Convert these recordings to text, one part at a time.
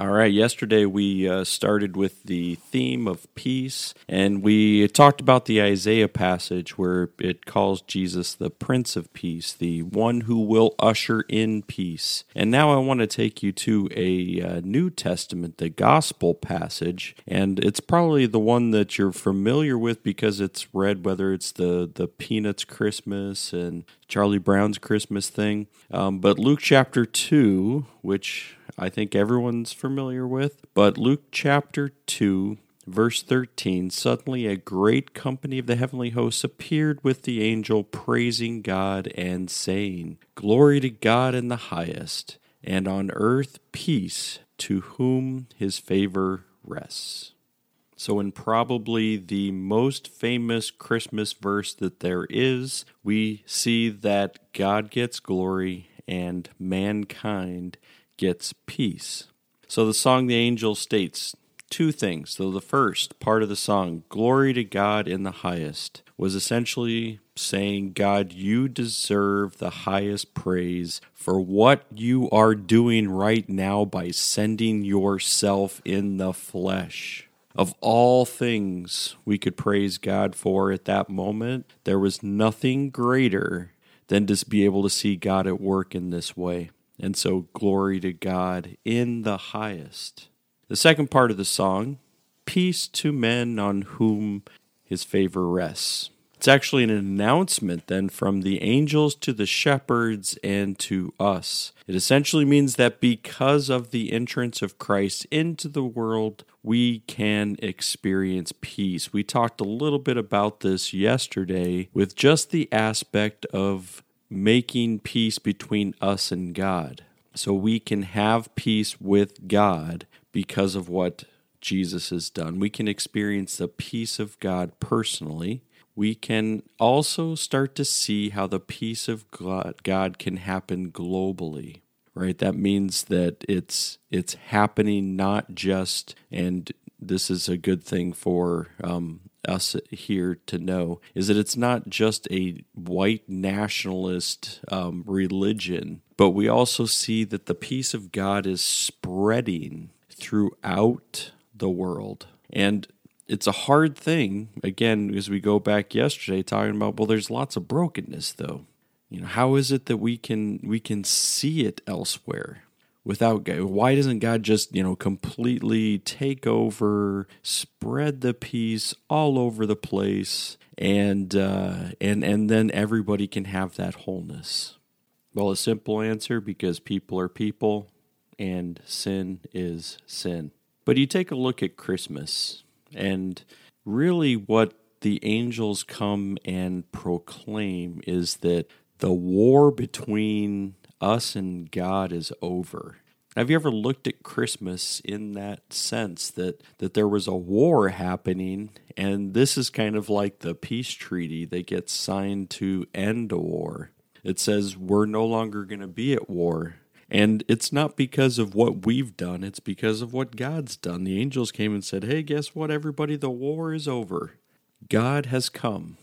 All right, yesterday we uh, started with the theme of peace, and we talked about the Isaiah passage where it calls Jesus the Prince of Peace, the one who will usher in peace. And now I want to take you to a uh, New Testament, the Gospel passage, and it's probably the one that you're familiar with because it's read, whether it's the, the Peanuts Christmas and Charlie Brown's Christmas thing. Um, but Luke chapter 2, which I think everyone's familiar with. But Luke chapter 2, verse 13 Suddenly a great company of the heavenly hosts appeared with the angel, praising God and saying, Glory to God in the highest, and on earth peace to whom his favor rests. So, in probably the most famous Christmas verse that there is, we see that God gets glory and mankind gets peace. So, the song The Angel states two things. So, the first part of the song, Glory to God in the highest, was essentially saying, God, you deserve the highest praise for what you are doing right now by sending yourself in the flesh of all things we could praise God for at that moment, there was nothing greater than to be able to see God at work in this way. And so, glory to God in the highest. The second part of the song, Peace to men on whom his favor rests. It's actually an announcement then from the angels to the shepherds and to us. It essentially means that because of the entrance of Christ into the world, we can experience peace. We talked a little bit about this yesterday with just the aspect of making peace between us and God. So we can have peace with God because of what Jesus has done. We can experience the peace of God personally we can also start to see how the peace of God can happen globally right that means that it's it's happening not just and this is a good thing for um, us here to know is that it's not just a white nationalist um, religion but we also see that the peace of god is spreading throughout the world. And it's a hard thing again as we go back yesterday talking about well there's lots of brokenness though. You know how is it that we can we can see it elsewhere without God? Why doesn't God just, you know, completely take over, spread the peace all over the place, and uh, and and then everybody can have that wholeness? Well, a simple answer because people are people, and sin is sin. But you take a look at Christmas, and really, what the angels come and proclaim is that the war between us and God is over. Have you ever looked at Christmas in that sense that, that there was a war happening, and this is kind of like the peace treaty that gets signed to end a war? It says we're no longer going to be at war. And it's not because of what we've done, it's because of what God's done. The angels came and said, Hey, guess what, everybody? The war is over. God has come.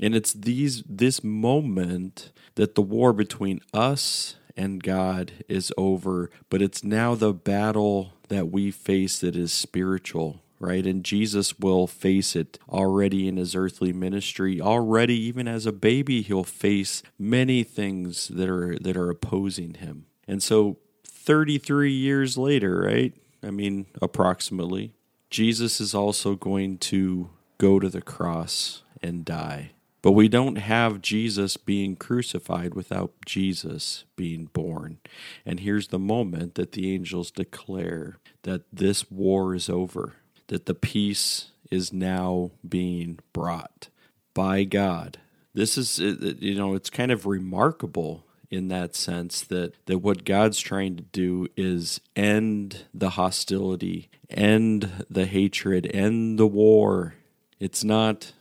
And it's these this moment that the war between us and God is over, but it's now the battle that we face that is spiritual, right? And Jesus will face it already in his earthly ministry. Already even as a baby he'll face many things that are that are opposing him. And so 33 years later, right? I mean, approximately, Jesus is also going to go to the cross and die. But we don't have Jesus being crucified without Jesus being born. And here's the moment that the angels declare that this war is over, that the peace is now being brought by God. This is, you know, it's kind of remarkable in that sense that that what God's trying to do is end the hostility, end the hatred, end the war. It's not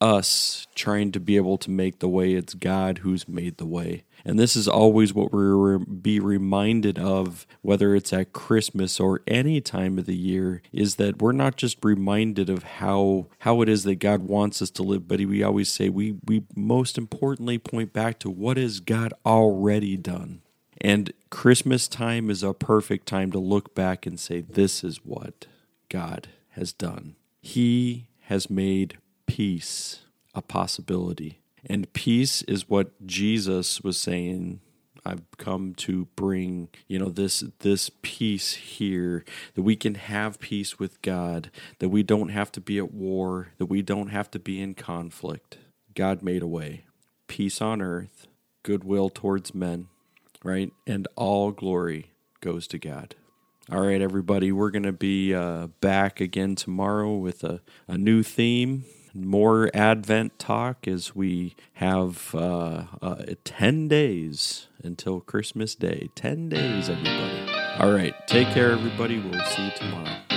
us trying to be able to make the way. It's God who's made the way. And this is always what we're be reminded of, whether it's at Christmas or any time of the year, is that we're not just reminded of how how it is that God wants us to live, but we always say we we most importantly point back to what has God already done. And Christmas time is a perfect time to look back and say, This is what God has done. He has made peace a possibility. And peace is what Jesus was saying I've come to bring, you know, this this peace here that we can have peace with God, that we don't have to be at war, that we don't have to be in conflict. God made a way. Peace on earth, goodwill towards men, right? And all glory goes to God. All right, everybody, we're going to be uh, back again tomorrow with a, a new theme more Advent talk as we have uh, uh, 10 days until Christmas Day. 10 days, everybody. All right. Take care, everybody. We'll see you tomorrow.